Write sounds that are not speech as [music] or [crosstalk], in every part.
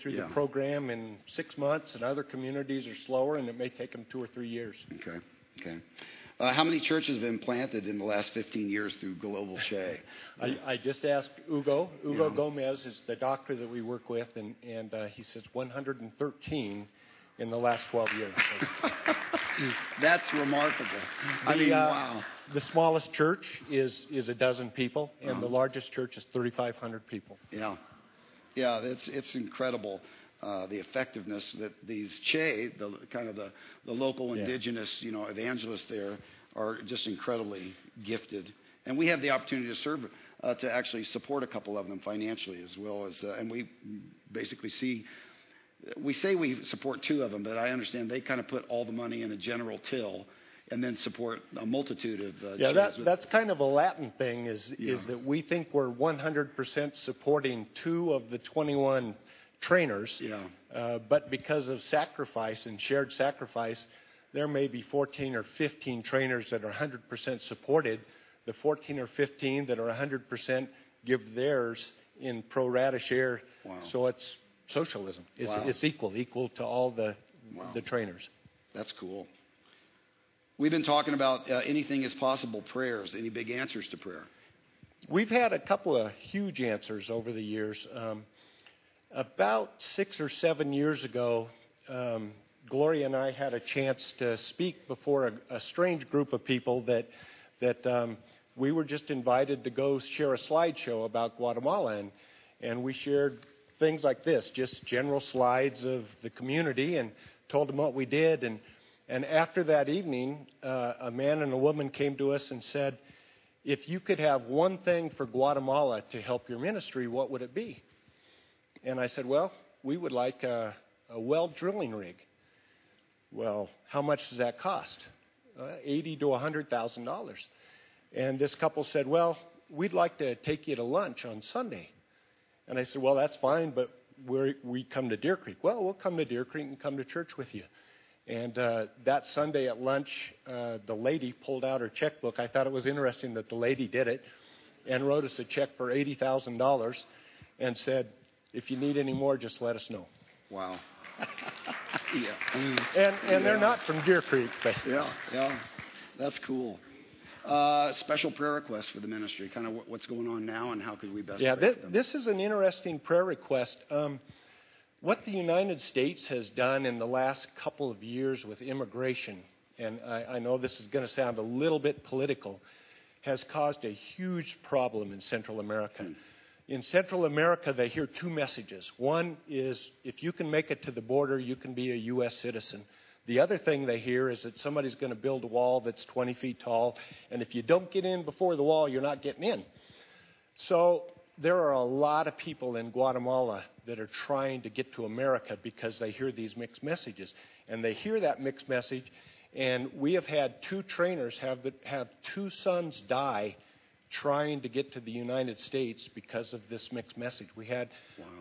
through Yeah. the program in six months, and other communities are slower, and it may take them two or three years. Okay. Okay. Uh, how many churches have been planted in the last 15 years through Global Che? [laughs] I, I just asked Ugo. Ugo Yeah. Gomez is the doctor that we work with, and, and uh, he says 113 in the last 12 years. [laughs] That's remarkable. I The, mean, uh, wow. The smallest church is, is a dozen people, and Uh-huh. the largest church is 3,500 people. Yeah, yeah, it's it's incredible uh, the effectiveness that these Che, the kind of the, the local Yeah. indigenous, you know, evangelists there are just incredibly gifted, and we have the opportunity to serve. Uh, to actually support a couple of them financially as well as, uh, and we basically see, we say we support two of them, but I understand they kind of put all the money in a general till, and then support a multitude of. Uh, Yeah, that, that's kind of a Latin thing. Is Yeah. is that we think we're 100% supporting two of the 21 trainers. Yeah. Uh, but because of sacrifice and shared sacrifice, there may be 14 or 15 trainers that are 100% supported. The 14 or 15 that are 100% give theirs in pro rata share. Wow. So it's socialism. It's, Wow. it's equal, equal to all the Wow. the trainers. That's cool. We've been talking about uh, anything is possible prayers. Any big answers to prayer? We've had a couple of huge answers over the years. Um, about six or seven years ago, um, Gloria and I had a chance to speak before a, a strange group of people that that um, we were just invited to go share a slideshow about Guatemala, and and we shared things like this, just general slides of the community, and told them what we did, and and after that evening, uh, a man and a woman came to us and said, if you could have one thing for Guatemala to help your ministry, what would it be? And I said, well, we would like a, a well drilling rig. Well, how much does that cost? Uh, Eighty to hundred thousand dollars. And this couple said, well, we'd like to take you to lunch on Sunday. And I said, well, that's fine, but we come to Deer Creek. Well, we'll come to Deer Creek and come to church with you. And uh, that Sunday at lunch, uh, the lady pulled out her checkbook. I thought it was interesting that the lady did it and wrote us a check for $80,000 and said, if you need any more, just let us know. Wow. [laughs] yeah. And, and they're not from Deer Creek, but Yeah, yeah. That's cool. Uh, special prayer request for the ministry. Kind of what's going on now and how could we best yeah, pray this, for them? this is an interesting prayer request. Um, what the United States has done in the last couple of years with immigration, and I, I know this is going to sound a little bit political, has caused a huge problem in Central America. Hmm. In Central America, they hear two messages. One is if you can make it to the border, you can be a U.S. citizen. The other thing they hear is that somebody's going to build a wall that's 20 feet tall, and if you don't get in before the wall, you're not getting in. So there are a lot of people in Guatemala that are trying to get to America because they hear these mixed messages. And they hear that mixed message, and we have had two trainers have, the, have two sons die trying to get to the United States because of this mixed message. We had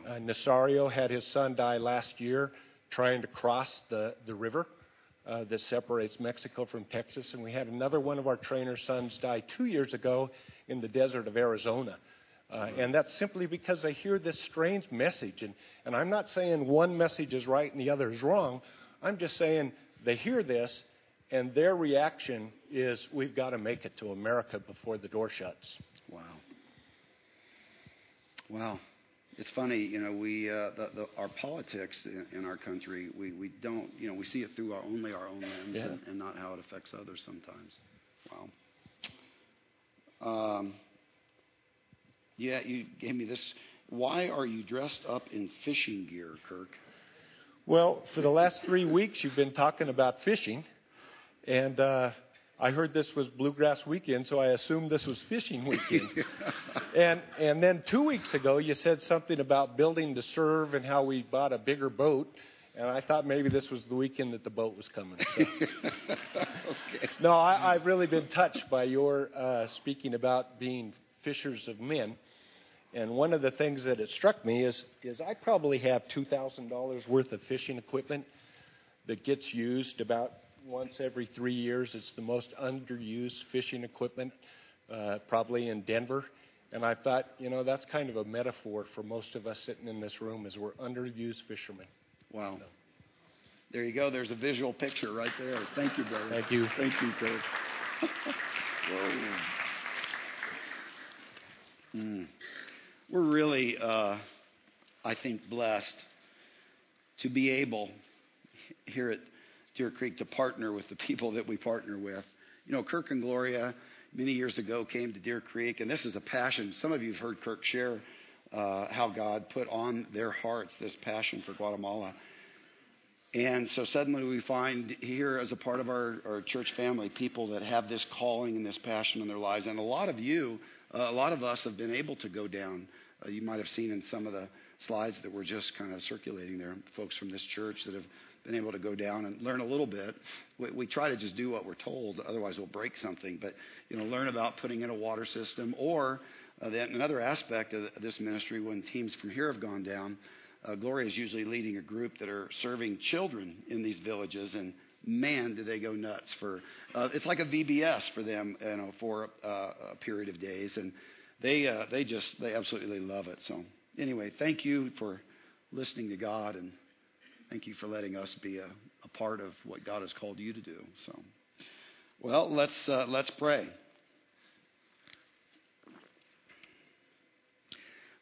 uh, Nasario had his son die last year trying to cross the, the river uh, that separates Mexico from Texas, and we had another one of our trainer's sons die two years ago in the desert of Arizona. Uh, and that's simply because they hear this strange message. And, and I'm not saying one message is right and the other is wrong. I'm just saying they hear this, and their reaction is, we've got to make it to America before the door shuts. Wow. Wow. It's funny, you know, we uh, the, the, our politics in, in our country, we, we don't, you know, we see it through our only our own lens Yeah. and, and not how it affects others sometimes. Wow. Um, yeah, you gave me this. Why are you dressed up in fishing gear, Kirk? Well, for the last three weeks, you've been talking about fishing, and uh, I heard this was Bluegrass Weekend, so I assumed this was fishing weekend. [laughs] and and then two weeks ago, you said something about building to serve and how we bought a bigger boat, and I thought maybe this was the weekend that the boat was coming. So. [laughs] okay. No, I, I've really been touched by your uh, speaking about being fishers of men. And one of the things that it struck me is, is I probably have $2,000 worth of fishing equipment that gets used about once every three years. It's the most underused fishing equipment, uh, probably in Denver. And I thought, you know, that's kind of a metaphor for most of us sitting in this room as we're underused fishermen. Wow. There you go. There's a visual picture right there. Thank you, brother. Thank you. Thank you, Kurt. [laughs] mm. We're really, uh, I think, blessed to be able here at Deer Creek to partner with the people that we partner with. You know, Kirk and Gloria many years ago came to Deer Creek, and this is a passion. Some of you have heard Kirk share uh, how God put on their hearts this passion for Guatemala. And so suddenly we find here, as a part of our, our church family, people that have this calling and this passion in their lives. And a lot of you, a lot of us have been able to go down. Uh, you might have seen in some of the slides that were just kind of circulating there, folks from this church that have been able to go down and learn a little bit. We, we try to just do what we're told, otherwise we'll break something. But you know, learn about putting in a water system, or uh, another aspect of this ministry when teams from here have gone down. Uh, Gloria is usually leading a group that are serving children in these villages, and man, do they go nuts for. Uh, it's like a VBS for them, you know, for uh, a period of days, and they uh, they just they absolutely love it. So anyway, thank you for listening to God and Thank you for letting us be a, a part of what God has called you to do. So, well, let's uh, let's pray.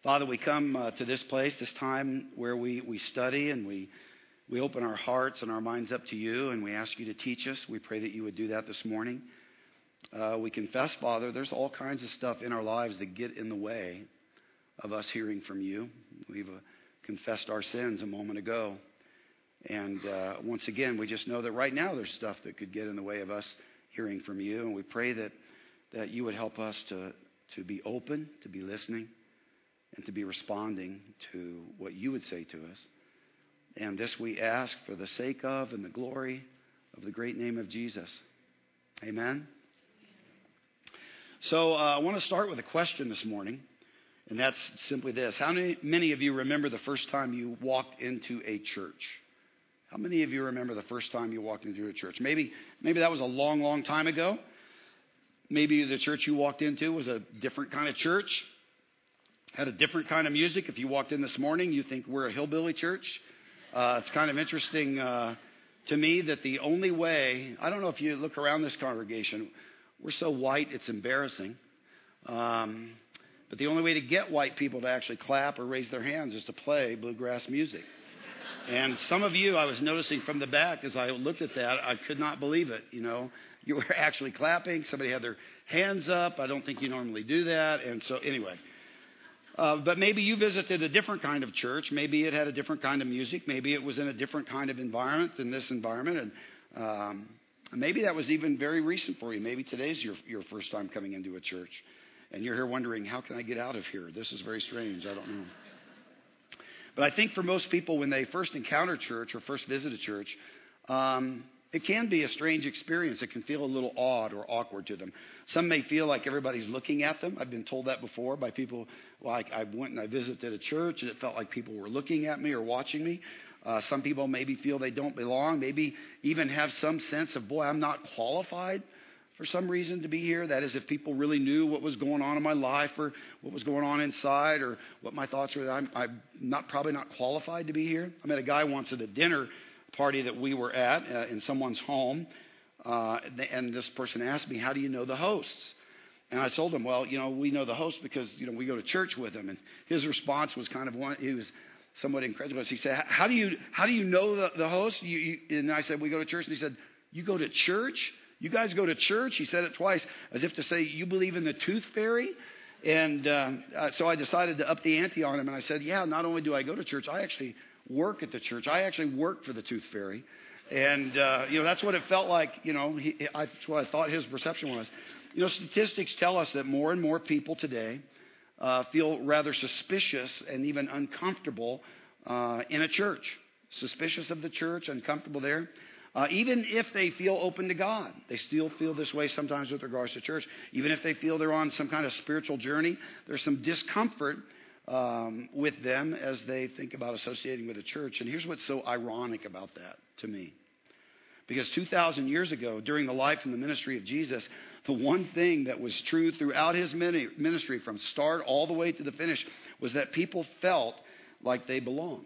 Father, we come uh, to this place, this time where we, we study and we, we open our hearts and our minds up to you, and we ask you to teach us. We pray that you would do that this morning. Uh, we confess, Father, there's all kinds of stuff in our lives that get in the way of us hearing from you. We've uh, confessed our sins a moment ago. And uh, once again, we just know that right now there's stuff that could get in the way of us hearing from you. And we pray that, that you would help us to, to be open, to be listening, and to be responding to what you would say to us. And this we ask for the sake of and the glory of the great name of Jesus. Amen. So uh, I want to start with a question this morning, and that's simply this How many, many of you remember the first time you walked into a church? How many of you remember the first time you walked into a church? Maybe, maybe that was a long, long time ago. Maybe the church you walked into was a different kind of church, had a different kind of music. If you walked in this morning, you think we're a hillbilly church. Uh, it's kind of interesting uh, to me that the only way, I don't know if you look around this congregation, we're so white, it's embarrassing. Um, but the only way to get white people to actually clap or raise their hands is to play bluegrass music. And some of you, I was noticing from the back as I looked at that, I could not believe it. You know, you were [laughs] actually clapping. Somebody had their hands up. I don't think you normally do that. And so, anyway. Uh, but maybe you visited a different kind of church. Maybe it had a different kind of music. Maybe it was in a different kind of environment than this environment. And um, maybe that was even very recent for you. Maybe today's your, your first time coming into a church. And you're here wondering, how can I get out of here? This is very strange. I don't know. But I think for most people, when they first encounter church or first visit a church, um, it can be a strange experience. It can feel a little odd or awkward to them. Some may feel like everybody's looking at them. I've been told that before by people. Like I went and I visited a church and it felt like people were looking at me or watching me. Uh, some people maybe feel they don't belong. Maybe even have some sense of, boy, I'm not qualified for some reason to be here. That is, if people really knew what was going on in my life or what was going on inside or what my thoughts were, I'm, I'm not probably not qualified to be here. I met a guy once at a dinner party that we were at uh, in someone's home, uh, and this person asked me, "How do you know the hosts?" And I told him, "Well, you know, we know the host because you know we go to church with them." And his response was kind of one. He was somewhat incredulous. He said, "How do you how do you know the, the host?" You, you, and I said, "We go to church." And he said, "You go to church?" You guys go to church? He said it twice, as if to say, You believe in the tooth fairy? And uh, uh, so I decided to up the ante on him. And I said, Yeah, not only do I go to church, I actually work at the church. I actually worked for the tooth fairy. And, uh, you know, that's what it felt like, you know, he, I, that's what I thought his perception was. You know, statistics tell us that more and more people today uh, feel rather suspicious and even uncomfortable uh, in a church. Suspicious of the church, uncomfortable there. Uh, even if they feel open to God, they still feel this way sometimes with regards to church. Even if they feel they're on some kind of spiritual journey, there's some discomfort um, with them as they think about associating with a church. And here's what's so ironic about that to me. Because 2,000 years ago, during the life and the ministry of Jesus, the one thing that was true throughout his ministry from start all the way to the finish was that people felt like they belonged.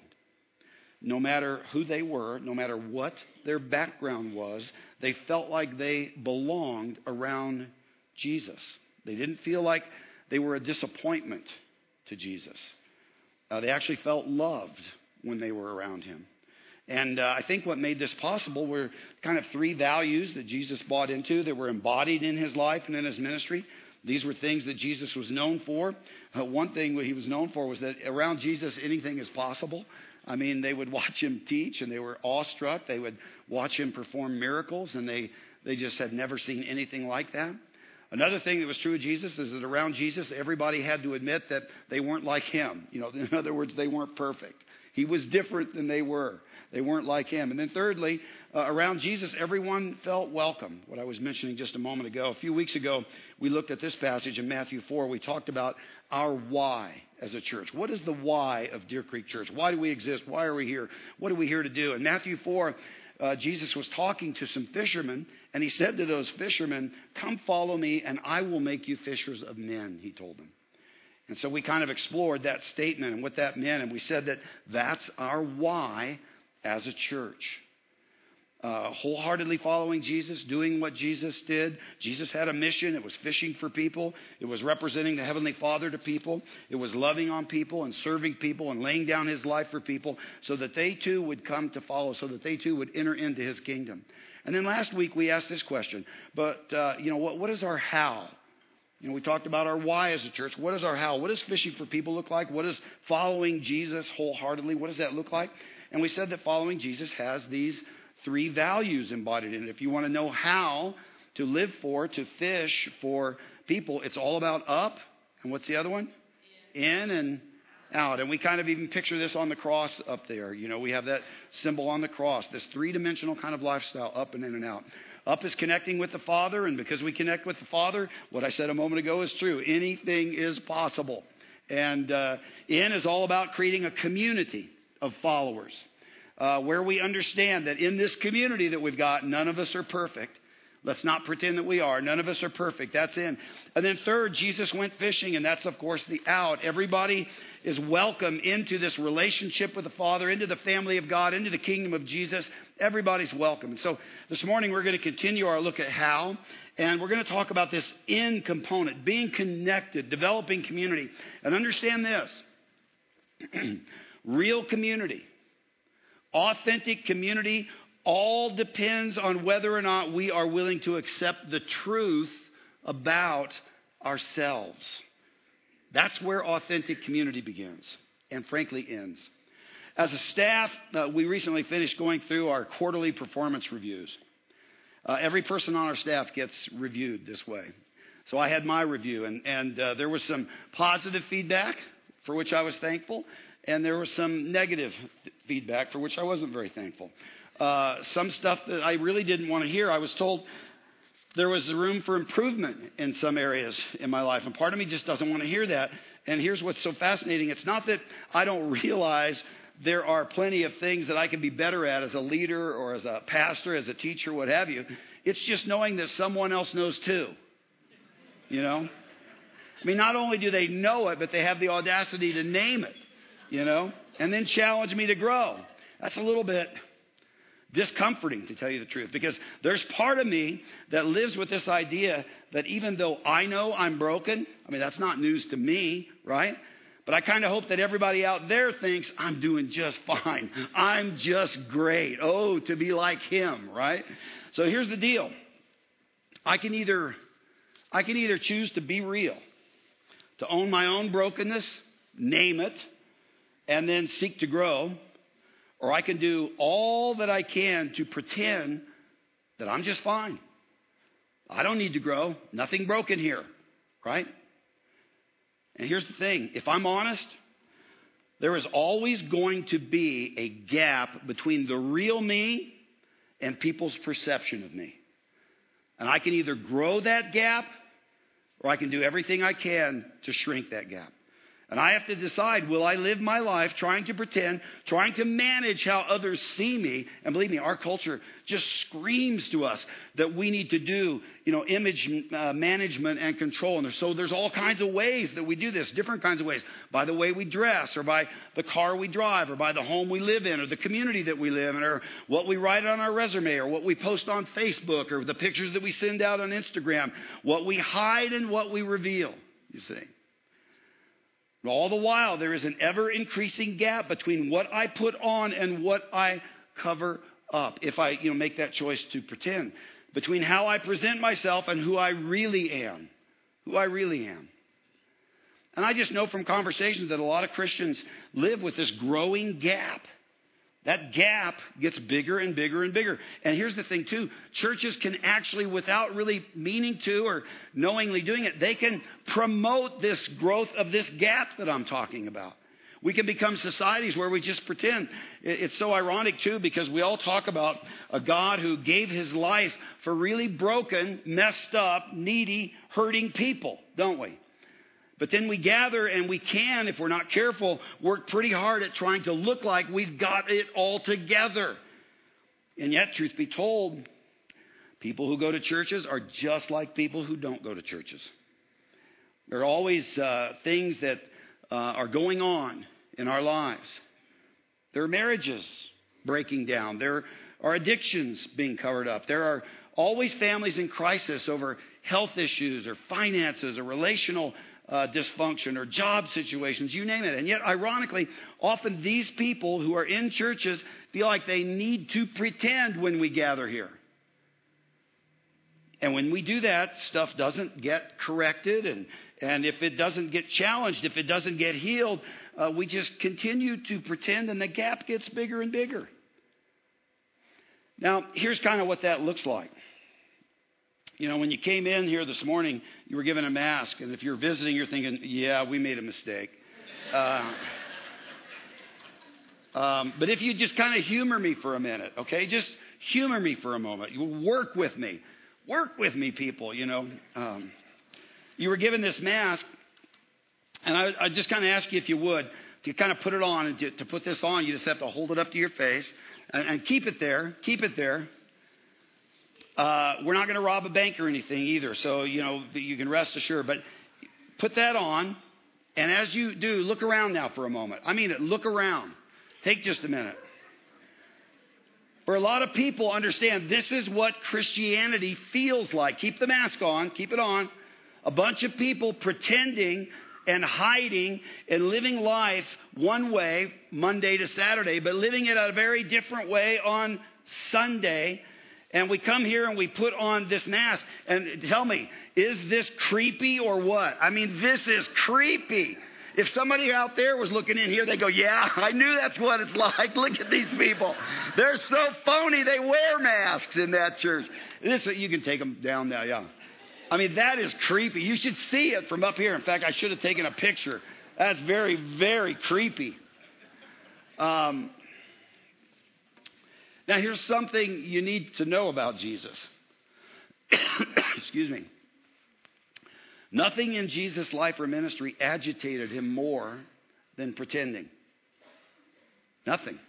No matter who they were, no matter what their background was, they felt like they belonged around Jesus. They didn't feel like they were a disappointment to Jesus. Uh, they actually felt loved when they were around him. And uh, I think what made this possible were kind of three values that Jesus bought into that were embodied in his life and in his ministry. These were things that Jesus was known for. Uh, one thing he was known for was that around Jesus, anything is possible. I mean, they would [laughs] watch him teach and they were awestruck. They would watch him perform miracles and they, they just had never seen anything like that. Another thing that was true of Jesus is that around Jesus, everybody had to admit that they weren't like him. You know, [laughs] in other words, they weren't perfect. He was different than they were. They weren't like him. And then thirdly, uh, around Jesus, everyone felt welcome. What I was mentioning just a moment ago. A few weeks ago, we looked at this passage in Matthew 4. We talked about our why as a church. What is the why of Deer Creek Church? Why do we exist? Why are we here? What are we here to do? In Matthew 4, uh, Jesus was talking to some fishermen, and he said to those fishermen, Come follow me, and I will make you fishers of men, he told them. And so we kind of explored that statement and what that meant, and we said that that's our why as a church uh, wholeheartedly following Jesus, doing what Jesus did. Jesus had a mission. It was fishing for people, it was representing the Heavenly Father to people, it was loving on people and serving people and laying down his life for people so that they too would come to follow, so that they too would enter into his kingdom. And then last week we asked this question, but, uh, you know, what, what is our how? You know, we talked about our why as a church. What is our how? What does fishing for people look like? What does following Jesus wholeheartedly, what does that look like? And we said that following Jesus has these three values embodied in it. If you want to know how to live for, to fish for people, it's all about up. And what's the other one? In and out. And we kind of even picture this on the cross up there. You know, we have that symbol on the cross, this three dimensional kind of lifestyle, up and in and out. Up is connecting with the Father, and because we connect with the Father, what I said a moment ago is true. Anything is possible. And uh, in is all about creating a community of followers uh, where we understand that in this community that we've got, none of us are perfect. Let's not pretend that we are. None of us are perfect. That's in. And then, third, Jesus went fishing, and that's, of course, the out. Everybody is welcome into this relationship with the Father, into the family of God, into the kingdom of Jesus. Everybody's welcome. And so, this morning, we're going to continue our look at how, and we're going to talk about this in component, being connected, developing community. And understand this [clears throat] real community Authentic community all depends on whether or not we are willing to accept the truth about ourselves. That's where authentic community begins and frankly ends. As a staff, uh, we recently finished going through our quarterly performance reviews. Uh, every person on our staff gets reviewed this way. So I had my review, and, and uh, there was some positive feedback for which I was thankful, and there was some negative feedback for which I wasn't very thankful. Uh, some stuff that I really didn't want to hear. I was told there was room for improvement in some areas in my life, and part of me just doesn't want to hear that. And here's what's so fascinating it's not that I don't realize there are plenty of things that I can be better at as a leader or as a pastor, as a teacher, what have you. It's just knowing that someone else knows too. You know? I mean, not only do they know it, but they have the audacity to name it, you know? and then challenge me to grow. That's a little bit discomforting, to tell you the truth, because there's part of me that lives with this idea that even though I know I'm broken, I mean, that's not news to me, right? But I kind of hope that everybody out there thinks I'm doing just [laughs] fine. I'm just great. Oh, to be like him, right? So here's the deal. I can either I can either choose to be real, to own my own brokenness, name it, and then seek to grow, or I can do all that I can to pretend that I'm just fine. I don't need to grow. Nothing broken here, right? And here's the thing if I'm honest, there is always going to be a gap between the real me and people's perception of me. And I can either grow that gap or I can do everything I can to shrink that gap. And I have to decide will I live my life trying to pretend, trying to manage how others see me? And believe me, our culture just screams to us that we need to do, you know, image uh, management and control. And so there's all kinds of ways that we do this, different kinds of ways. By the way we dress, or by the car we drive, or by the home we live in, or the community that we live in, or what we write on our resume, or what we post on Facebook, or the pictures that we send out on Instagram, what we hide and what we reveal, you see. All the while, there is an ever increasing gap between what I put on and what I cover up. If I you know, make that choice to pretend, between how I present myself and who I really am. Who I really am. And I just know from conversations that a lot of Christians live with this growing gap that gap gets bigger and bigger and bigger. And here's the thing, too churches can actually, without really meaning to or knowingly doing it, they can promote this growth of this gap that I'm talking about. We can become societies where we just pretend. It's so ironic, too, because we all talk about a God who gave his life for really broken, messed up, needy, hurting people, don't we? But then we gather and we can, if we're not careful, work pretty hard at trying to look like we've got it all together. And yet, truth be told, people who go to churches are just like people who don't go to churches. There are always uh, things that uh, are going on in our lives. There are marriages breaking down. There are addictions being covered up. There are always families in crisis over health issues or finances or relational uh, dysfunction or job situations, you name it. And yet, ironically, often these people who are in churches feel like they need to pretend when we gather here. And when we do that, stuff doesn't get corrected. And, and if it doesn't get challenged, if it doesn't get healed, uh, we just continue to pretend and the gap gets bigger and bigger. Now, here's kind of what that looks like. You know, when you came in here this morning, you were given a mask. And if you're visiting, you're thinking, yeah, we made a mistake. Uh, [laughs] um, but if you just kind of humor me for a minute, okay? Just humor me for a moment. You work with me. Work with me, people, you know. Um, you were given this mask, and I, I just kind of ask you if you would to kind of put it on and to, to, put this on, you just have to hold it up to your face and, and keep it there. Keep it there. Uh, we're not going to rob a bank or anything either, so you know you can rest assured. But put that on, and as you do, look around now for a moment. I mean, it. look around. Take just a minute. For a lot of people, understand this is what Christianity feels like. Keep the mask on, keep it on. A bunch of people pretending and hiding and living life one way, Monday to Saturday, but living it a very different way on Sunday and we come here and we put on this mask. And tell me, is this creepy or what? I mean, this is creepy. If somebody out there was looking in here, they go, Yeah, [laughs] I knew that's what it's [laughs] like. Look at these people. They're so phony. They wear masks in that church. This, you can take them down now, yeah. I mean, that is creepy. You should see it from up here. In fact, I should have taken a picture. That's very, very creepy. Um, now, here's something you need to know about Jesus. [coughs] Excuse me. Nothing in Jesus' life or ministry agitated him more than pretending. Nothing.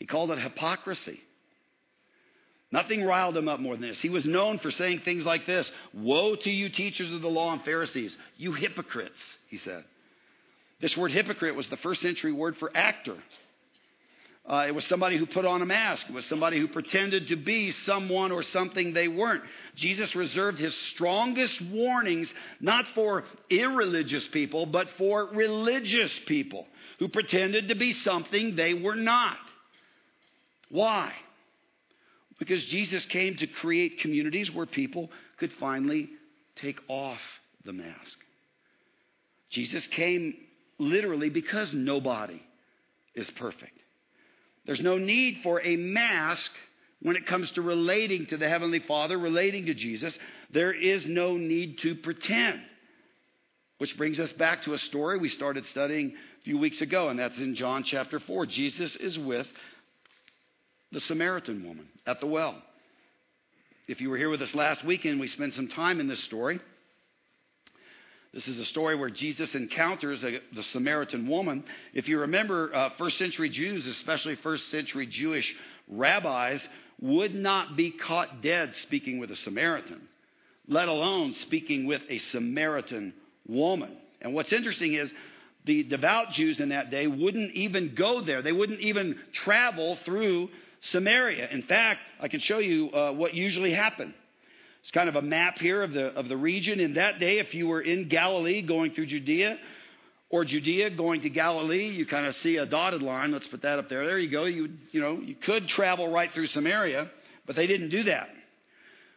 He called it hypocrisy. Nothing riled him up more than this. He was known for saying things like this Woe to you, teachers of the law and Pharisees, you hypocrites, he said. This word hypocrite was the first century word for actor. Uh, it was somebody who put on a mask. It was somebody who pretended to be someone or something they weren't. Jesus reserved his strongest warnings not for irreligious people, but for religious people who pretended to be something they were not. Why? Because Jesus came to create communities where people could finally take off the mask. Jesus came literally because nobody is perfect. There's no need for a mask when it comes to relating to the Heavenly Father, relating to Jesus. There is no need to pretend. Which brings us back to a story we started studying a few weeks ago, and that's in John chapter 4. Jesus is with the Samaritan woman at the well. If you were here with us last weekend, we spent some time in this story. This is a story where Jesus encounters a, the Samaritan woman. If you remember, uh, first century Jews, especially first century Jewish rabbis, would not be caught dead speaking with a Samaritan, let alone speaking with a Samaritan woman. And what's interesting is the devout Jews in that day wouldn't even go there, they wouldn't even travel through Samaria. In fact, I can show you uh, what usually happened. It's kind of a map here of the, of the region. In that day, if you were in Galilee going through Judea, or Judea going to Galilee, you kind of see a dotted line. Let's put that up there. There you go. You, you know, you could travel right through Samaria, but they didn't do that.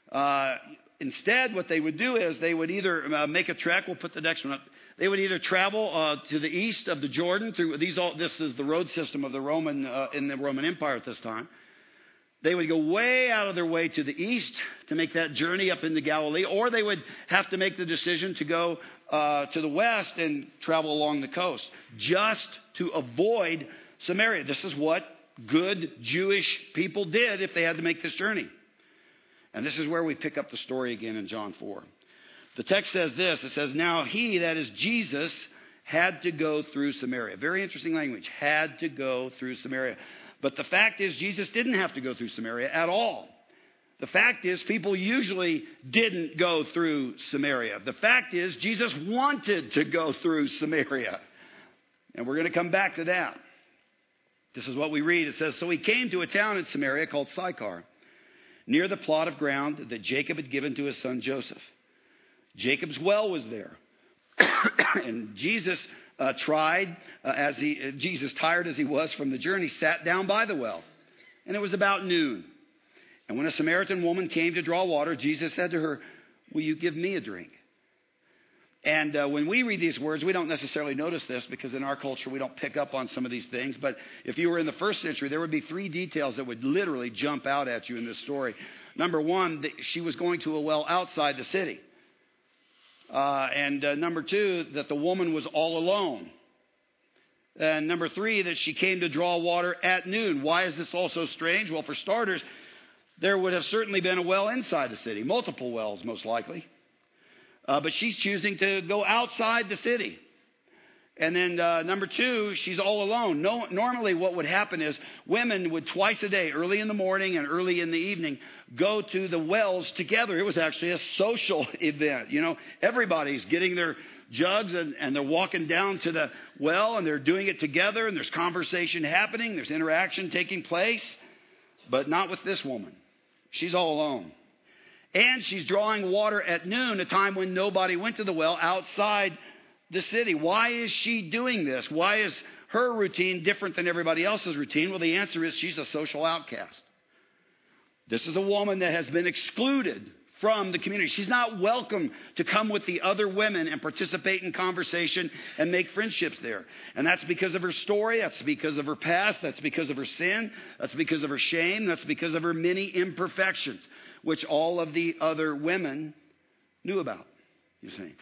Uh, instead, what they would do is they would either uh, make a trek. We'll put the next one up. They would either travel uh, to the east of the Jordan through these. All, this is the road system of the Roman uh, in the Roman Empire at this time. They would go way out of their way to the east to make that journey up into Galilee, or they would have to make the decision to go uh, to the west and travel along the coast just to avoid Samaria. This is what good Jewish people did if they had to make this journey. And this is where we pick up the story again in John 4. The text says this it says, Now he, that is Jesus, had to go through Samaria. Very interesting language. Had to go through Samaria. But the fact is, Jesus didn't have to go through Samaria at all. The fact is, people usually didn't go through Samaria. The fact is, Jesus wanted to go through Samaria. And we're going to come back to that. This is what we read. It says So he came to a town in Samaria called Sychar, near the plot of ground that Jacob had given to his son Joseph. Jacob's well was there. [coughs] and Jesus uh, tried, uh, as he, uh, Jesus, tired as he was from the journey, sat down by the well. And it was about noon. And when a Samaritan woman came to draw water, Jesus said to her, Will you give me a drink? And uh, when we read these words, we don't necessarily notice this because in our culture we don't pick up on some of these things. But if you were in the first century, there would be three details that would literally jump out at you in this story. Number one, she was going to a well outside the city. Uh, and uh, number two, that the woman was all alone. And number three, that she came to draw water at noon. Why is this all so strange? Well, for starters, there would have certainly been a well inside the city, multiple wells, most likely. Uh, but she's choosing to go outside the city. And then uh, number two, she's all alone. No, normally, what would happen is women would twice a day, early in the morning and early in the evening, go to the wells together. It was actually a social [laughs] event. You know, everybody's getting their jugs and, and they're walking down to the well and they're doing it together and there's conversation happening, there's interaction taking place, but not with this woman. She's all alone. And she's drawing water at noon, a time when nobody went to the well outside the city. Why is she doing this? Why is her routine different than everybody else's routine? Well, the answer is she's a social outcast. This is a woman that has been excluded from the community. She's not welcome to come with the other women and participate in conversation and make friendships there. And that's because of her story. That's because of her past. That's because of her sin. That's because of her shame. That's because of her many imperfections, which all of the other women knew about, you see.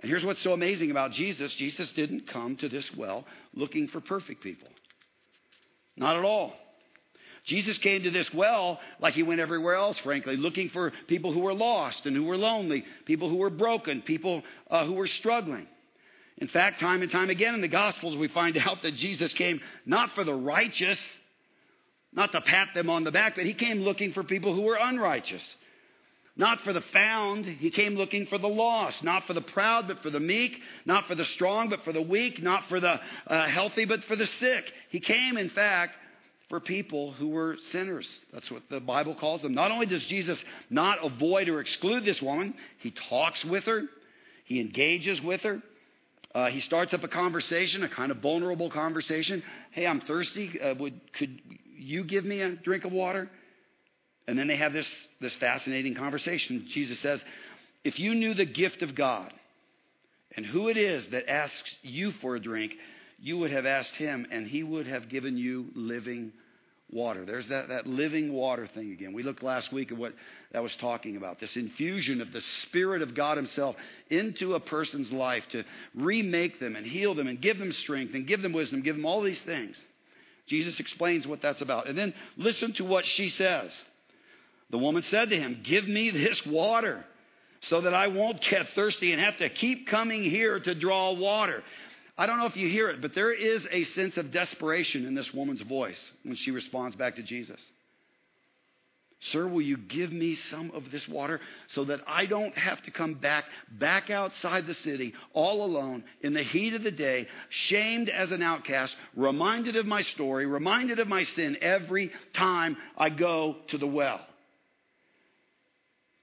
And here's what's so amazing about Jesus Jesus didn't come to this well looking for perfect people. Not at all. Jesus came to this well like he went everywhere else, frankly, looking for people who were lost and who were lonely, people who were broken, people uh, who were struggling. In fact, time and time again in the Gospels, we find [laughs] out that Jesus came not for the righteous, not to pat them on the back, but he came looking for people who were unrighteous. Not for the found, he came looking for the lost. Not for the proud, but for the meek. Not for the strong, but for the weak. Not for the uh, healthy, but for the sick. He came, in fact, for people who were sinners. That's what the Bible calls them. Not only does Jesus not avoid or exclude this woman, he talks with her, he engages with her. Uh, he starts up a conversation, a kind of vulnerable conversation. Hey, I'm thirsty. Uh, would, could you give me a drink of water? And then they have this, this fascinating conversation. Jesus says, If you knew the gift of God and who it is that asks you for a drink, you would have asked him, and he would have given you living water. There's that, that living water thing again. We looked last week at what that was talking about this infusion of the Spirit of God Himself into a person's life to remake them and heal them and give them strength and give them wisdom, give them all these things. Jesus explains what that's about. And then listen to what she says. The woman said to him, Give me this water so that I won't get thirsty and have to keep coming here to draw water. I don't know if you hear it, but there is a sense of desperation in this woman's voice when she responds back to Jesus. Sir, will you give me some of this water so that I don't have to come back, back outside the city, all alone, in the heat of the day, shamed as an outcast, reminded of my story, reminded of my sin every time I go to the well?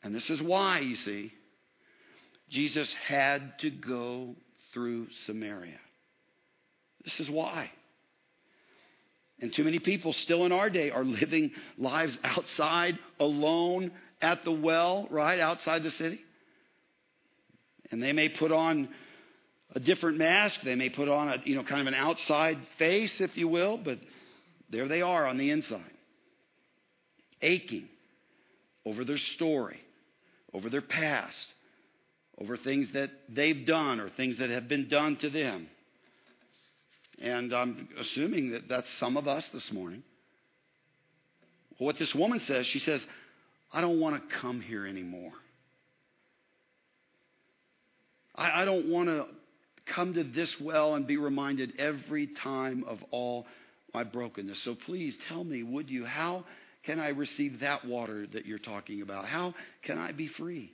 And this is why, you see, Jesus had to go through Samaria. This is why. And too many people still in our day are [laughs] living lives outside, alone at the well, right? Outside the city. And they may put on a different mask. They may put on a, you know, kind of an outside face, if you will, but there they are on the inside. Aching over their story, over their past, over things that they've done or things that have been done to them. And I'm assuming that that's some of us this morning. what this woman says, she says, I don't want to come here anymore. I, I don't want to come to this well and be reminded every time of all my brokenness. So please tell me, would you, how can I receive that water that you're talking about? How can I be free?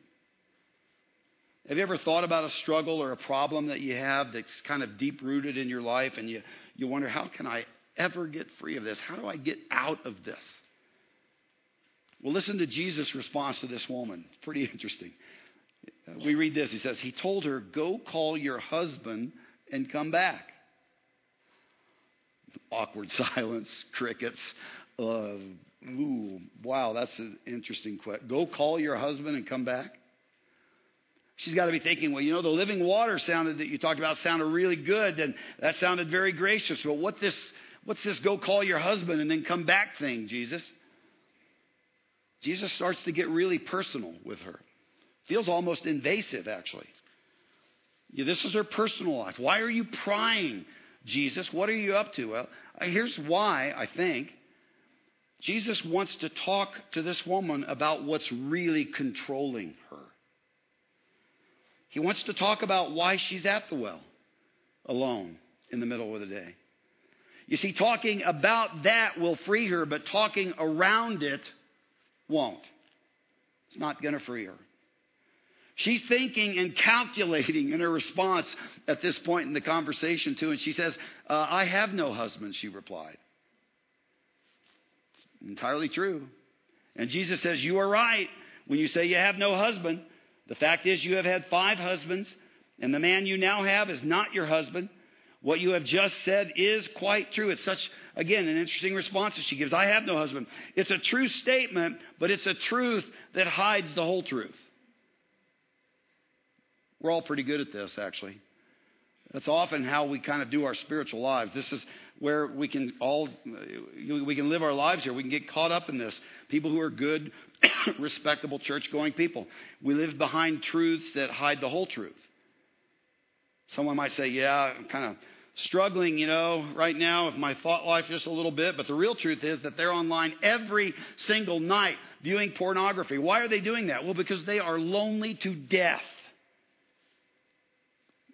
Have you ever thought about a struggle or a problem that you have that's kind of deep rooted in your life and you, you wonder, how can I ever get free of this? How do I get out of this? Well, listen to Jesus' response to this woman. Pretty [laughs] interesting. We read this. He says, He told her, Go call your husband and come back. Awkward [laughs] silence, crickets. Uh, ooh, wow, that's an interesting question. Go call your husband and come back. She's got to be thinking, well, you know, the living water sounded that you talked about sounded really good, and that sounded very gracious. But what this, what's this go call your husband and then come back thing, Jesus? Jesus starts to get really personal with her. Feels almost invasive, actually. Yeah, this is her personal life. Why are you prying, Jesus? What are you up to? Well, here's why I think. Jesus wants to talk to this woman about what's really controlling her. He wants to talk about why she's at the well alone in the middle of the day. You see, talking about that will free her, but talking around it won't. It's not going to free her. She's thinking and calculating in her response at this point in the conversation, too. And she says, uh, I have no husband, she replied. Entirely true. And Jesus says, You are right when you say you have no husband. The fact is, you have had five husbands, and the man you now have is not your husband. What you have just said is quite true. It's such, again, an interesting response that she gives. I have no husband. It's a true statement, but it's a truth that hides the whole truth. We're all pretty good at this, actually. That's often how we kind of do our spiritual lives. This is where we can all we can live our lives here. We can get caught up in this. People who are good, [coughs] respectable church-going people. We live behind truths that hide the whole truth. Someone might say, "Yeah, I'm kind of struggling, you know, right now with my thought life just a little bit." But the real truth is that they're online every single night viewing pornography. Why are they doing that? Well, because they are lonely to death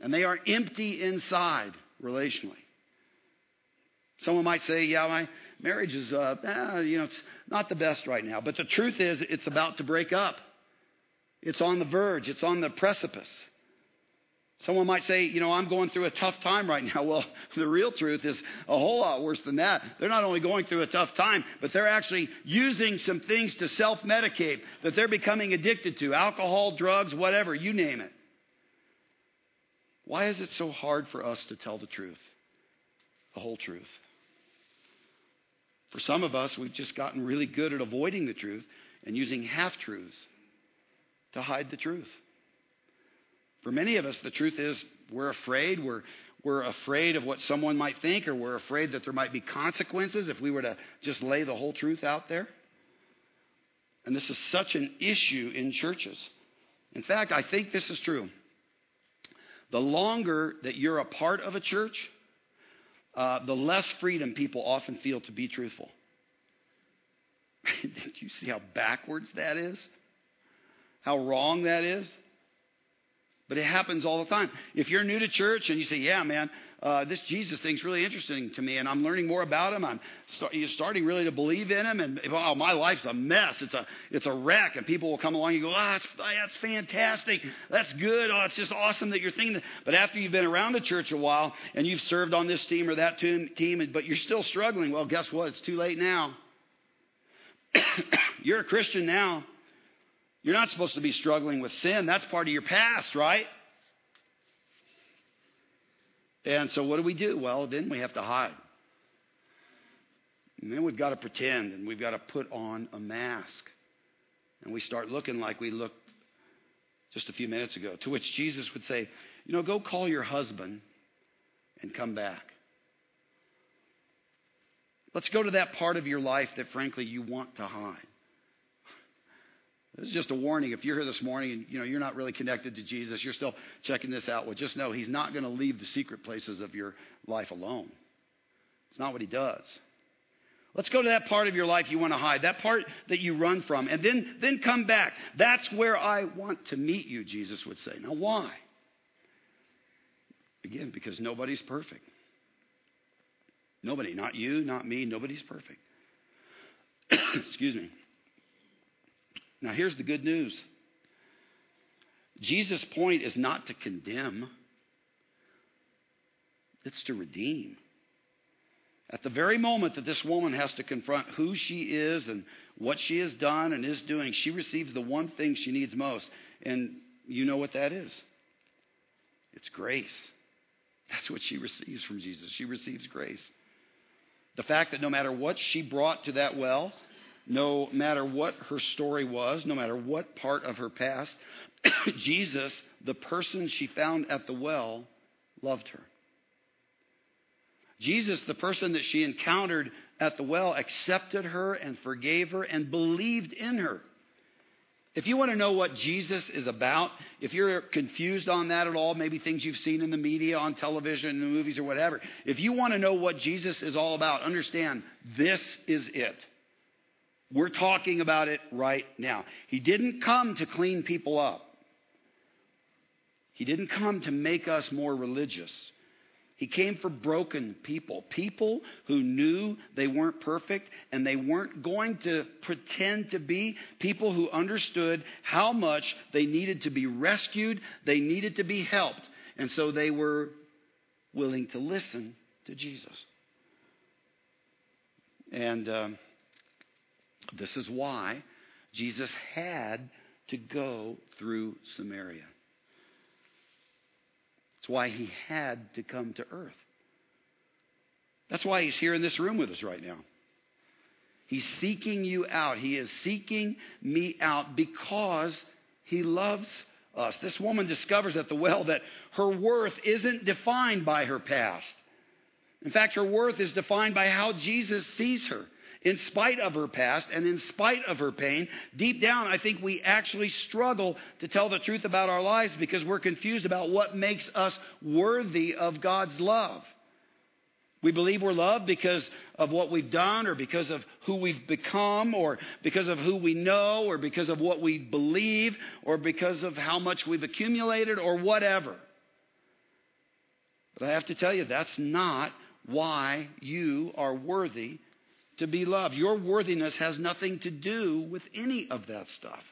and they are empty inside relationally. Someone might say, "Yeah, my marriage is, uh, eh, you know, it's not the best right now." But the truth is, it's about to break up. It's on the verge. It's on the precipice. Someone might say, you know, I'm going through a tough time right now. [laughs] Well, the real truth is a whole lot worse than that. They're not only going through a tough time, but they're actually using some things to self medicate that they're becoming addicted to alcohol, drugs, whatever, you name it. Why is it so hard for us to tell the truth, the whole truth? For some of us, we've just gotten really good at avoiding the truth and using half truths to hide the truth. For many of us, the truth is we're afraid. We're, we're afraid of what someone might think, or we're afraid that there might be consequences if we were to just lay the whole truth out there. And this is such an issue in churches. In fact, I think this is true. The longer that you're a part of a church, uh, the less freedom people often feel to be truthful. [laughs] Did you see how backwards that is? how wrong that is? But it happens all the time. If you're new to church and you say, Yeah, man, uh, this Jesus thing's really interesting to me, and I'm learning more about him. I'm start, starting really to believe in him, and oh, my life's a mess. It's a it's a wreck, and people will come along and go, ah, that's, that's fantastic, that's good. Oh, it's just awesome that you're thinking. That. But after you've been around the church a while and you've served on this team or that team, but you're still struggling, well, guess what? It's too late now. [coughs] you're a Christian now. You're not supposed to be struggling with sin. That's part of your past, right? And so what do we do? Well, then we have to hide. And then we've got to pretend and we've got to put on a mask. And we start looking like we looked just a few minutes ago. To which Jesus would say, You know, go call your husband and come back. Let's go to that part of your life that, frankly, you want to hide. This is just a warning. If you're here this morning and you know you're not really connected to Jesus, you're still checking this out. Well, just know He's not going to leave the secret places of your life alone. It's not what He does. Let's go to that part of your life you want to hide, that part that you run from, and then, then come back. That's where I want to meet you, Jesus would say. Now, why? Again, because nobody's perfect. Nobody, not you, not me, nobody's perfect. [coughs] Excuse me. Now, here's the good news Jesus' point is not to condemn, it's to redeem. At the very moment that this woman has to confront who she is and what she has done and is doing, she receives the one thing she needs most. And you know what that is it's grace. That's what she receives from Jesus. She receives grace. The fact that no matter what she brought to that well, no matter what her story was, no matter what part of her past, [coughs] Jesus, the person she found at the well, loved her. Jesus, the person that she encountered at the well, accepted her and forgave her and believed in her. If you want to know what Jesus is about, if you're confused on that at all, maybe things you've seen in the media, on television, in the movies, or whatever, if you want to know what Jesus is all about, understand this is it. We're talking about it right now. He didn't come to clean people up. He didn't come to make us more religious. He came for broken people, people who knew they weren't perfect and they weren't going to pretend to be, people who understood how much they needed to be rescued, they needed to be helped. And so they were willing to listen to Jesus. And. Um, this is why Jesus had to go through Samaria. It's why he had to come to earth. That's why he's here in this room with us right now. He's seeking you out. He is seeking me out because he loves us. This woman discovers at the well that her worth isn't defined by her past. In fact, her worth is defined by how Jesus sees her in spite of her past and in spite of her pain, deep down, I think we actually struggle to tell the truth about our lives because we're confused about what makes us worthy of God's love. We believe we're loved because of what we've done or because of who we've become or because of who we know or because of what we believe or because of how much we've accumulated or whatever. But I have to tell you, that's not why you are worthy to be loved. Your worthiness has nothing to do with any of that stuff.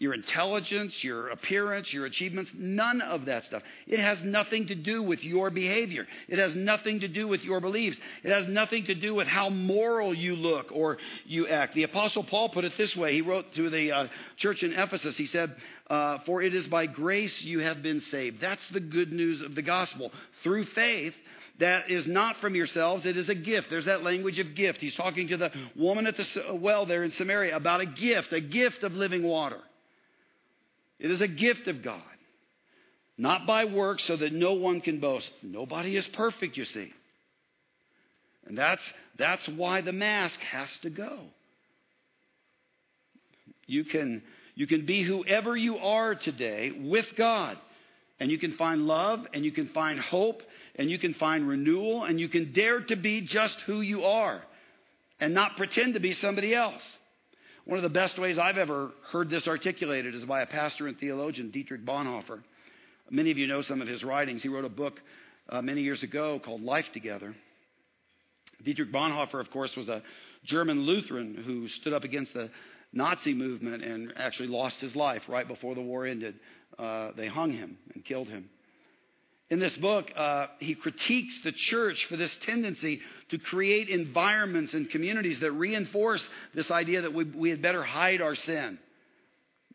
Your intelligence, your appearance, your achievements, none of that stuff. It has nothing to do with your behavior. It has nothing to do with your beliefs. It has nothing to do with how moral you look or you act. The Apostle Paul put it this way. He wrote to the uh, church in Ephesus, he said, uh, For it is by grace you have been saved. That's the good news of the gospel. Through faith, that is not from yourselves, it is a gift. There's that language of gift. He's talking to the woman at the uh, well there in Samaria about a gift, a gift of living water. It is a gift of God, not by works so that no one can boast. Nobody is perfect, you see. And that's, that's why the mask has to go. You can, you can be whoever you are today with God, and you can find love, and you can find hope, and you can find renewal and you can dare to be just who you are and not pretend to be somebody else. One of the best ways I've ever heard this articulated is by a pastor and theologian, Dietrich Bonhoeffer. Many of you know some of his writings. He wrote a book uh, many years ago called Life Together. Dietrich Bonhoeffer, of course, was a German Lutheran who stood up against the Nazi movement and actually lost his life right before the war ended. Uh, they hung him and killed him. In this book, uh, he critiques the church for this tendency to create environments and communities that reinforce this idea that we, we had better hide our sin,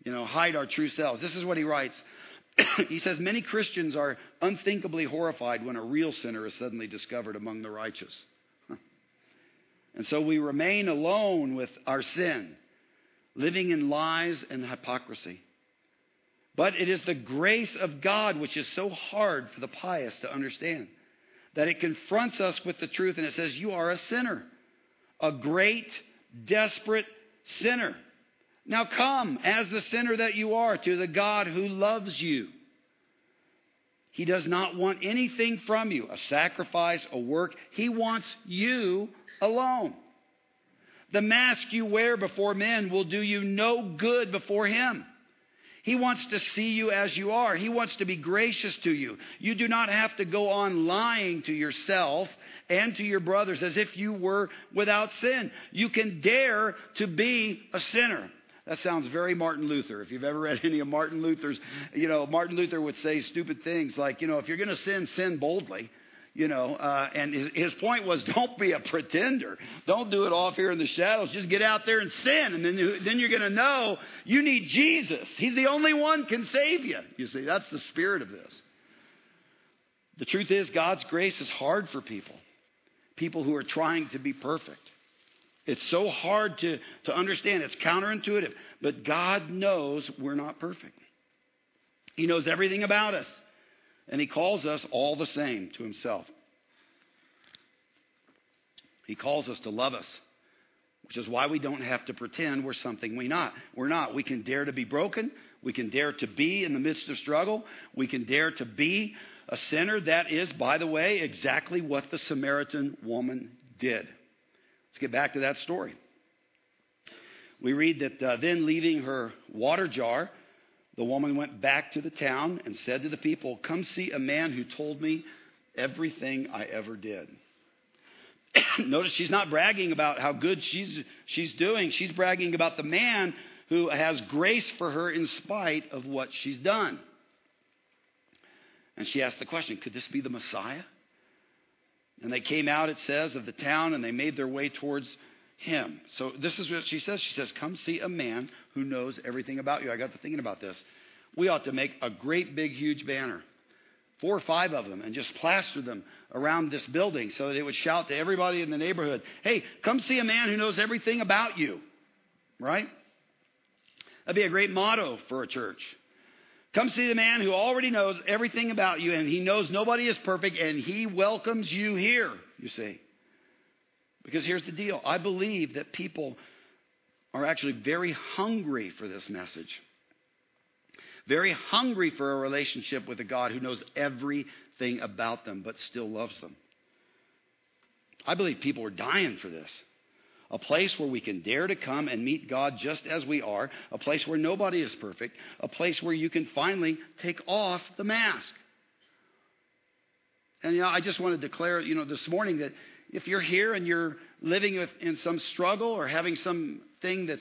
you know, hide our true selves. This is what he writes. [coughs] he says, Many Christians are unthinkably horrified when a real sinner is suddenly discovered among the righteous. [laughs] And so we remain alone with our sin, living in lies and hypocrisy. But it is the grace of God which is so hard for the pious to understand that it confronts us with the truth and it says, You are a sinner, a great, desperate sinner. Now come, as the sinner that you are, to the God who loves you. He does not want anything from you a sacrifice, a work. He wants you alone. The mask you wear before men will do you no good before Him. He wants to see you as you are. He wants to be gracious to you. You do not have to go on lying to yourself and to your brothers as if you were without sin. You can dare to be a sinner. That sounds very Martin Luther. If you've ever read any of Martin Luther's, you know, Martin Luther would say stupid things like, you know, if you're going to sin, sin boldly you know, uh, and his, his, point was don't be a pretender. Don't do it off here in the shadows. Just get out there and sin. And then, you, then you're going to know you need Jesus. He's the only one can save you. You see, that's the spirit of this. The truth is, God's grace is hard for people, people who are trying to be perfect. It's so hard to, to understand. It's counterintuitive. But God knows we're not perfect. He knows everything about us and he calls us all the same to himself. He calls us to love us, which is why we don't have to pretend we're something we not. We're not. We can dare to be broken. We can dare to be in the midst of struggle. We can dare to be a sinner. That is, by the way, exactly what the Samaritan woman did. Let's get back to that story. We read that uh, then, leaving her water jar, the woman went back to the town and said to the people, Come see a man who told me everything I ever did. [coughs] Notice she's not bragging about how good she's, she's doing. She's bragging about the man who has grace for her in spite of what she's done. And she asked the question Could this be the Messiah? And they came out, it says, of the town and they made their way towards him. So this is what she says. She says, Come see a man who knows everything about you. I got to thinking about this. We ought to make a great, big, huge banner, four or five of them, and just plaster them around this building so that it would shout to everybody in the neighborhood, Hey, come see a man who knows everything about you. Right? That'd be a great motto for a church. Come see the man who already knows everything about you, and he knows nobody is perfect, and he welcomes you here, you see. Because here's the deal I believe that people are actually very hungry for this message. Very hungry for a relationship with a God who knows everything about them but still loves them. I believe people are dying for this. A place where we can dare to come and meet God just as we are, a place where nobody is perfect, a place where you can finally take off the mask. And you know, I just want to declare, you know, this morning that if you're here and you're living with, in some struggle or having something that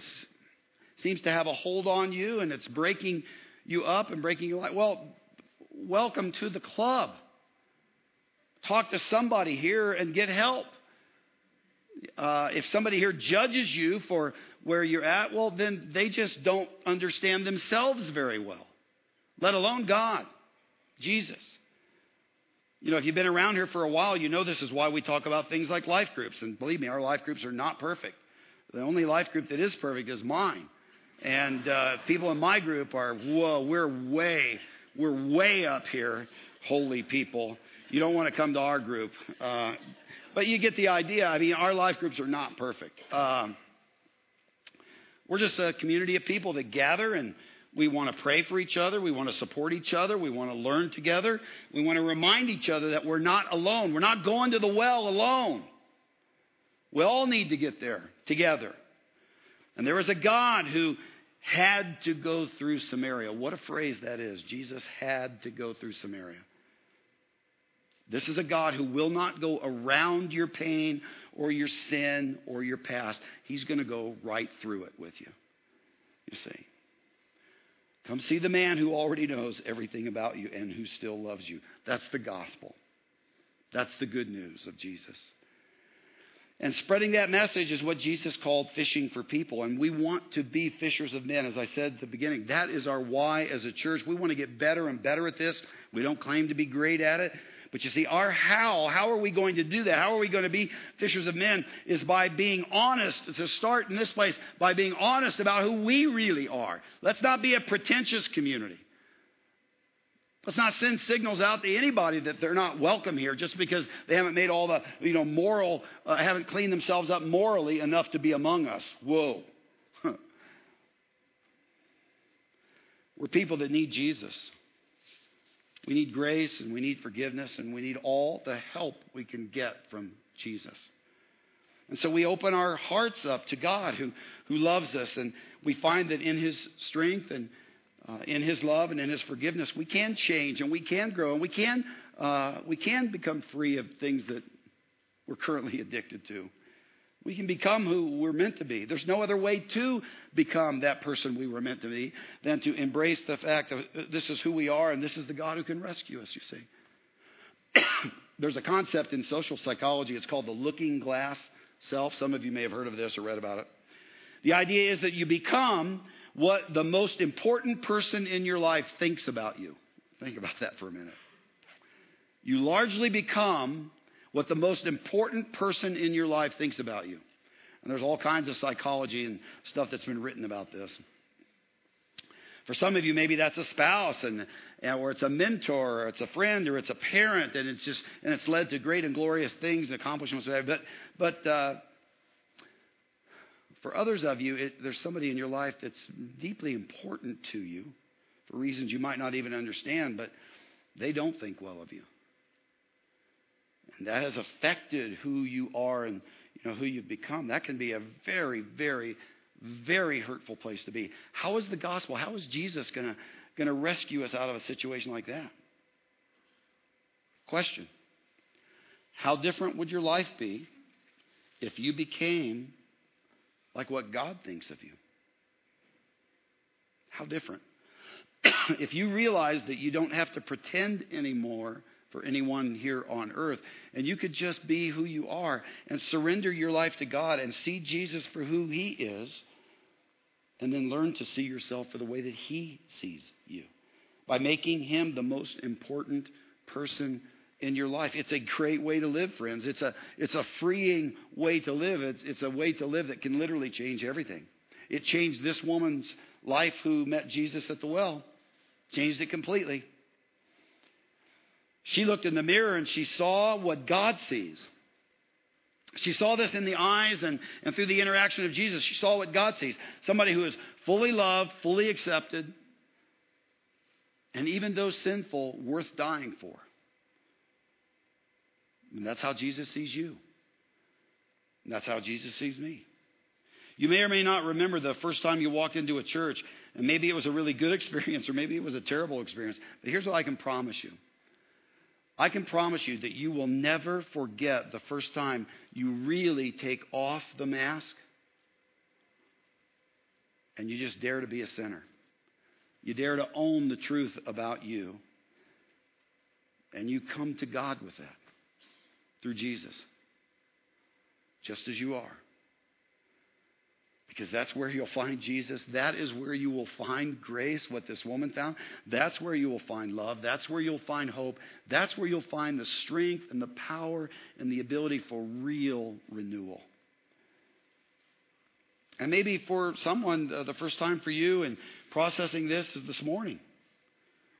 seems to have a hold on you and it's breaking you up and breaking your life, well, welcome to the club. Talk to somebody here and get help. Uh, if somebody here judges you for where you're at, well, then they just don't understand themselves very well, let alone God, Jesus. You know, if you've been around here for a while, you know this is why we talk about things like life groups. And believe me, our life groups are not perfect. The only life group that is perfect is mine. And uh, people in my group are, whoa, we're way, we're way up here, holy people. You don't want to come to our group. Uh, but you get the idea. I mean, our life groups are not perfect. Um, we're just a community of people that gather and we want to pray for each other. We want to support each other. We want to learn together. We want to remind each other that we're not alone. We're not going to the well alone. We all need to get there together. And there was a God who had to go through Samaria. What a phrase that is. Jesus had to go through Samaria. This is a God who will not go around your pain or your sin or your past. He's going to go right through it with you. You see. Come see the man who already knows everything about you and who still loves you. That's the gospel. That's the good news of Jesus. And spreading that message is what Jesus called fishing for people. And we want to be fishers of men. As I said at the beginning, that is our why as a church. We want to get better and better at this. We don't claim to be great at it. But you see, our how, how are we going to do that? How are we going to be fishers of men? Is by being honest, to start in this place, by being honest about who we really are. Let's not be a pretentious community. Let's not send signals out to anybody that they're not welcome here just because they haven't made all the, you know, moral, uh, haven't cleaned themselves up morally enough to be among us. Whoa. [laughs] We're people that need Jesus. We need grace and we need forgiveness and we need all the help we can get from Jesus. And so we open our hearts up to God who, who loves us, and we find that in His strength and uh, in His love and in His forgiveness, we can change and we can grow and we can, uh, we can become free of things that we're currently [laughs] addicted to. We can become who we're meant to be. There's no other way to become that person we were meant to be than to embrace the fact that uh, this is who we are and this is the God who can rescue us, you see. [coughs] There's a concept in social psychology, it's called the looking glass self. Some of you may have heard of this or read about it. The idea is that you become what the most important person in your life thinks about you. Think about that for a minute. You largely become what the most important person in your life thinks about you. And there's all kinds of psychology and stuff that's been written about this. For some of you, maybe that's a spouse, and, or it's a mentor, or it's a friend, or it's a parent, and it's just and it's led to great and glorious things and accomplishments. But but uh, for others of you, it, there's somebody in your life that's deeply important to you for reasons you might not even understand, but they don't think well of you. And that has affected who you are and you know who you've become. That can be a very, very, very hurtful place to be. How is the gospel? How is Jesus gonna gonna rescue us out of a situation like that? Question. How different would your life be if you became like what God thinks of you. How different. [coughs] if you realize that you don't have to pretend anymore for anyone here on earth, and you could just be who you are and surrender your life to God and see Jesus for who He is, and then learn to see yourself for the way that He sees you by making Him the most important person in your life. It's a great way to live, friends. It's a, it's a freeing way to live. It's, it's a way to live that can literally change everything. It changed this woman's life who met Jesus at the well, changed it completely. She looked in the mirror and she saw what God sees. She saw this in the eyes and, and through the interaction of Jesus. She saw what God sees somebody who is fully loved, fully accepted, and even though sinful, worth dying for. And that's how Jesus sees you. And that's how Jesus sees me. You may or may not remember the first time you walked into a church, and maybe it was a really good [laughs] experience, or maybe it was a terrible experience. But here's what I can promise you I can promise you that you will never forget the first time you really take off the mask and you just dare to be a sinner. You dare to own the truth about you, and you come to God with that through Jesus, just as you are. Because that's where you'll find Jesus. That is where you will find grace, what this woman found. That's where you will find love. That's where you'll find hope. That's where you'll find the strength and the power and the ability for real renewal. And maybe for someone, uh, the first time for you and processing this is this morning.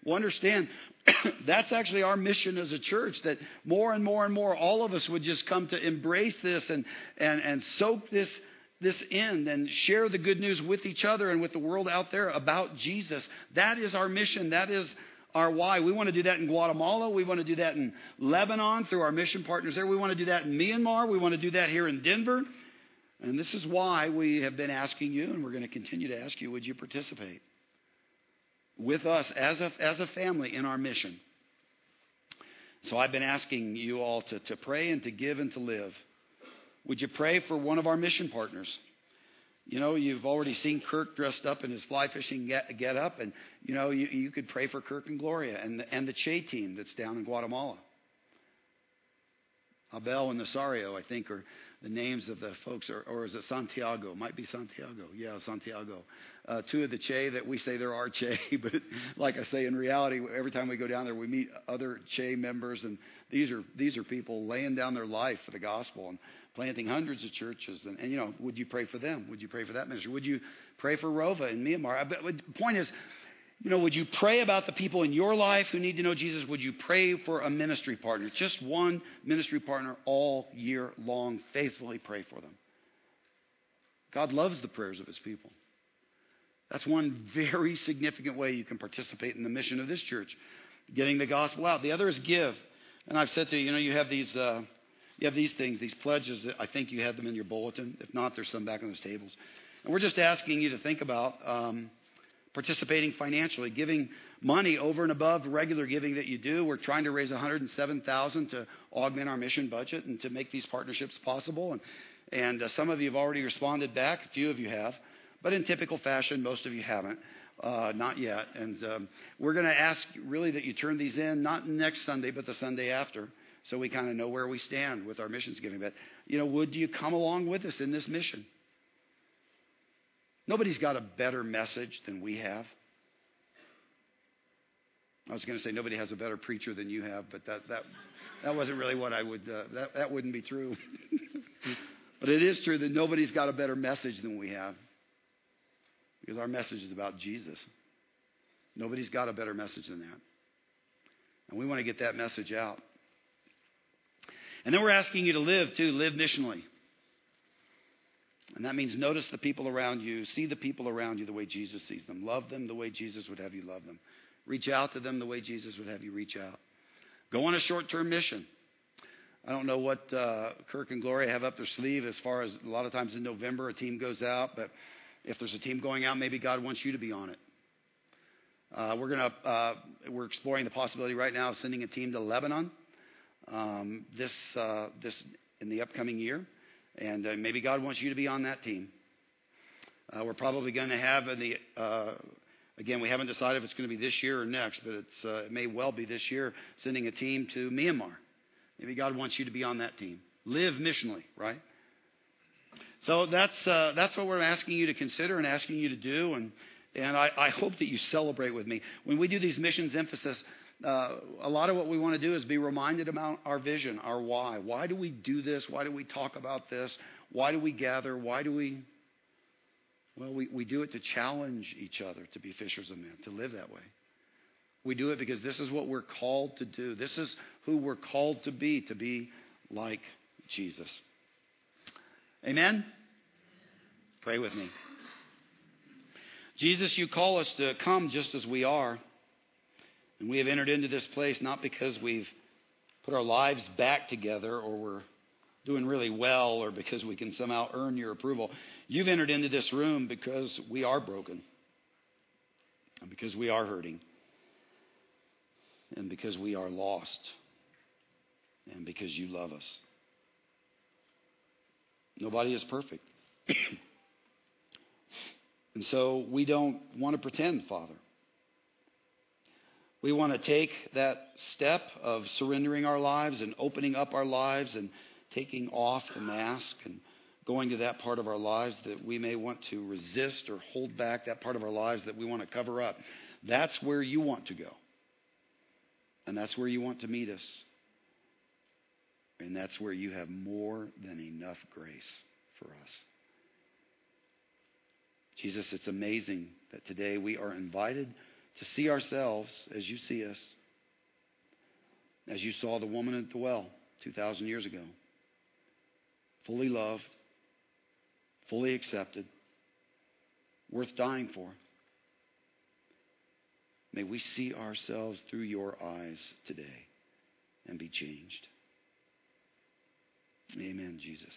Well, understand, [coughs] that's actually our mission as a church that more and more and more all of us would just come to embrace this and, and, and soak this, this end and share the good news with each other and with the world out there about Jesus. That is our mission. That is our why. We want to do that in Guatemala. We want to do that in Lebanon through our mission partners there. We want to do that in Myanmar. We want to do that here in Denver. And this is why we have been asking you, and we're going to continue to ask you, would you participate with us as a, as a family in our mission? So I've been asking you all to, to pray and to give and to live. Would you pray for one of our mission partners? You know, you've already seen Kirk dressed up in his fly fishing get, get up, and you know, you, you could pray for Kirk and Gloria and the, and the Che team that's down in Guatemala. Abel and Nasario, I think, are the names of the folks, or, or is it Santiago? Might be Santiago. Yeah, Santiago. Uh, two of the Che that we say there are Che, [laughs] but like I say, in reality, every time we go down there, we meet other Che members, and these are these are people laying down their life for the gospel and planting hundreds of churches. And, and you know, would you pray for them? Would you pray for that ministry? Would you pray for Rova in Myanmar? The point is, you know, would you pray about the people in your life who need to know Jesus? Would you pray for a ministry partner? Just one ministry partner all year long. Faithfully pray for them. God loves the prayers of his people. That's one very significant way you can participate in the mission of this church, getting the gospel out. The other is give. And I've said to you, you know, you have these, uh, you have these things, these pledges. That I think you had them in your bulletin. If not, there's some back on those tables. And we're just asking you to think about. Um, participating financially, giving money over and above regular giving that you do. We're trying to raise 107,000 to augment our mission budget and to make these partnerships possible. And, and uh, some of you have already responded back. A few of you have, but in typical fashion, most of you haven't. Uh, not yet. And um, we're going to ask really that you turn these in, not next Sunday, but the Sunday after, so we kind of know where we stand with our missions giving. But, you know, would you come along with us in this mission? Nobody's got a better message than we have. I was going to say nobody has a better preacher than you have, but that, that, that wasn't really what I would, uh, that, that wouldn't be true. [laughs] but it is true that nobody's got a better message than we have because our message is about Jesus. Nobody's got a better message than that. And we want to get that message out. And then we're asking you to live, too, live missionally. And that means notice the people around you, see the people around you the way Jesus sees them, love them the way Jesus would have you love them, reach out to them the way Jesus would have you reach out. Go on a short term mission. I don't know what uh, Kirk and Gloria have up their sleeve as far as a lot of times in November a team goes out, but if there's a team going out, maybe God wants you to be on it. Uh, we're gonna uh, we're exploring the possibility right now of sending a team to Lebanon um, this uh, this in the upcoming year. And uh, maybe God wants you to be on that team. Uh, we're probably going to have in the, uh, again, we haven't decided if it's going to be this year or next, but uh, it may well be this year, sending a team to Myanmar. Maybe God wants you to be on that team. Live missionally, right? So that's, uh, that's what we're asking you to consider and asking you to do. And, and I, I hope that you celebrate with me. When we do these missions emphasis, uh, a lot of what we want to do is be reminded about our vision, our why. Why do we do this? Why do we talk about this? Why do we gather? Why do we? Well, we, we do it to challenge each other to be fishers of men, to live that way. We do it because this is what we're called to do. This is who we're called to be, to be like Jesus. Amen? Pray with me. Jesus, you call us to come just as we are. And we have entered into this place not because we've put our lives back together or we're doing really well or because we can somehow earn your approval. You've entered into this room because we are broken and because we are hurting and because we are lost and because you love us. Nobody is perfect. [coughs] and so we don't want to pretend, Father. We want to take that step of surrendering our lives and opening up our lives and taking off the mask and going to that part of our lives that we may want to resist or hold back, that part of our lives that we want to cover up. That's where you want to go. And that's where you want to meet us. And that's where you have more than enough grace for us. Jesus, it's amazing that today we are invited to see ourselves as you see us, as you saw the woman at the well 2,000 years ago. Fully loved, fully accepted, worth dying for. May we see ourselves through your eyes today and be changed. Amen, Jesus.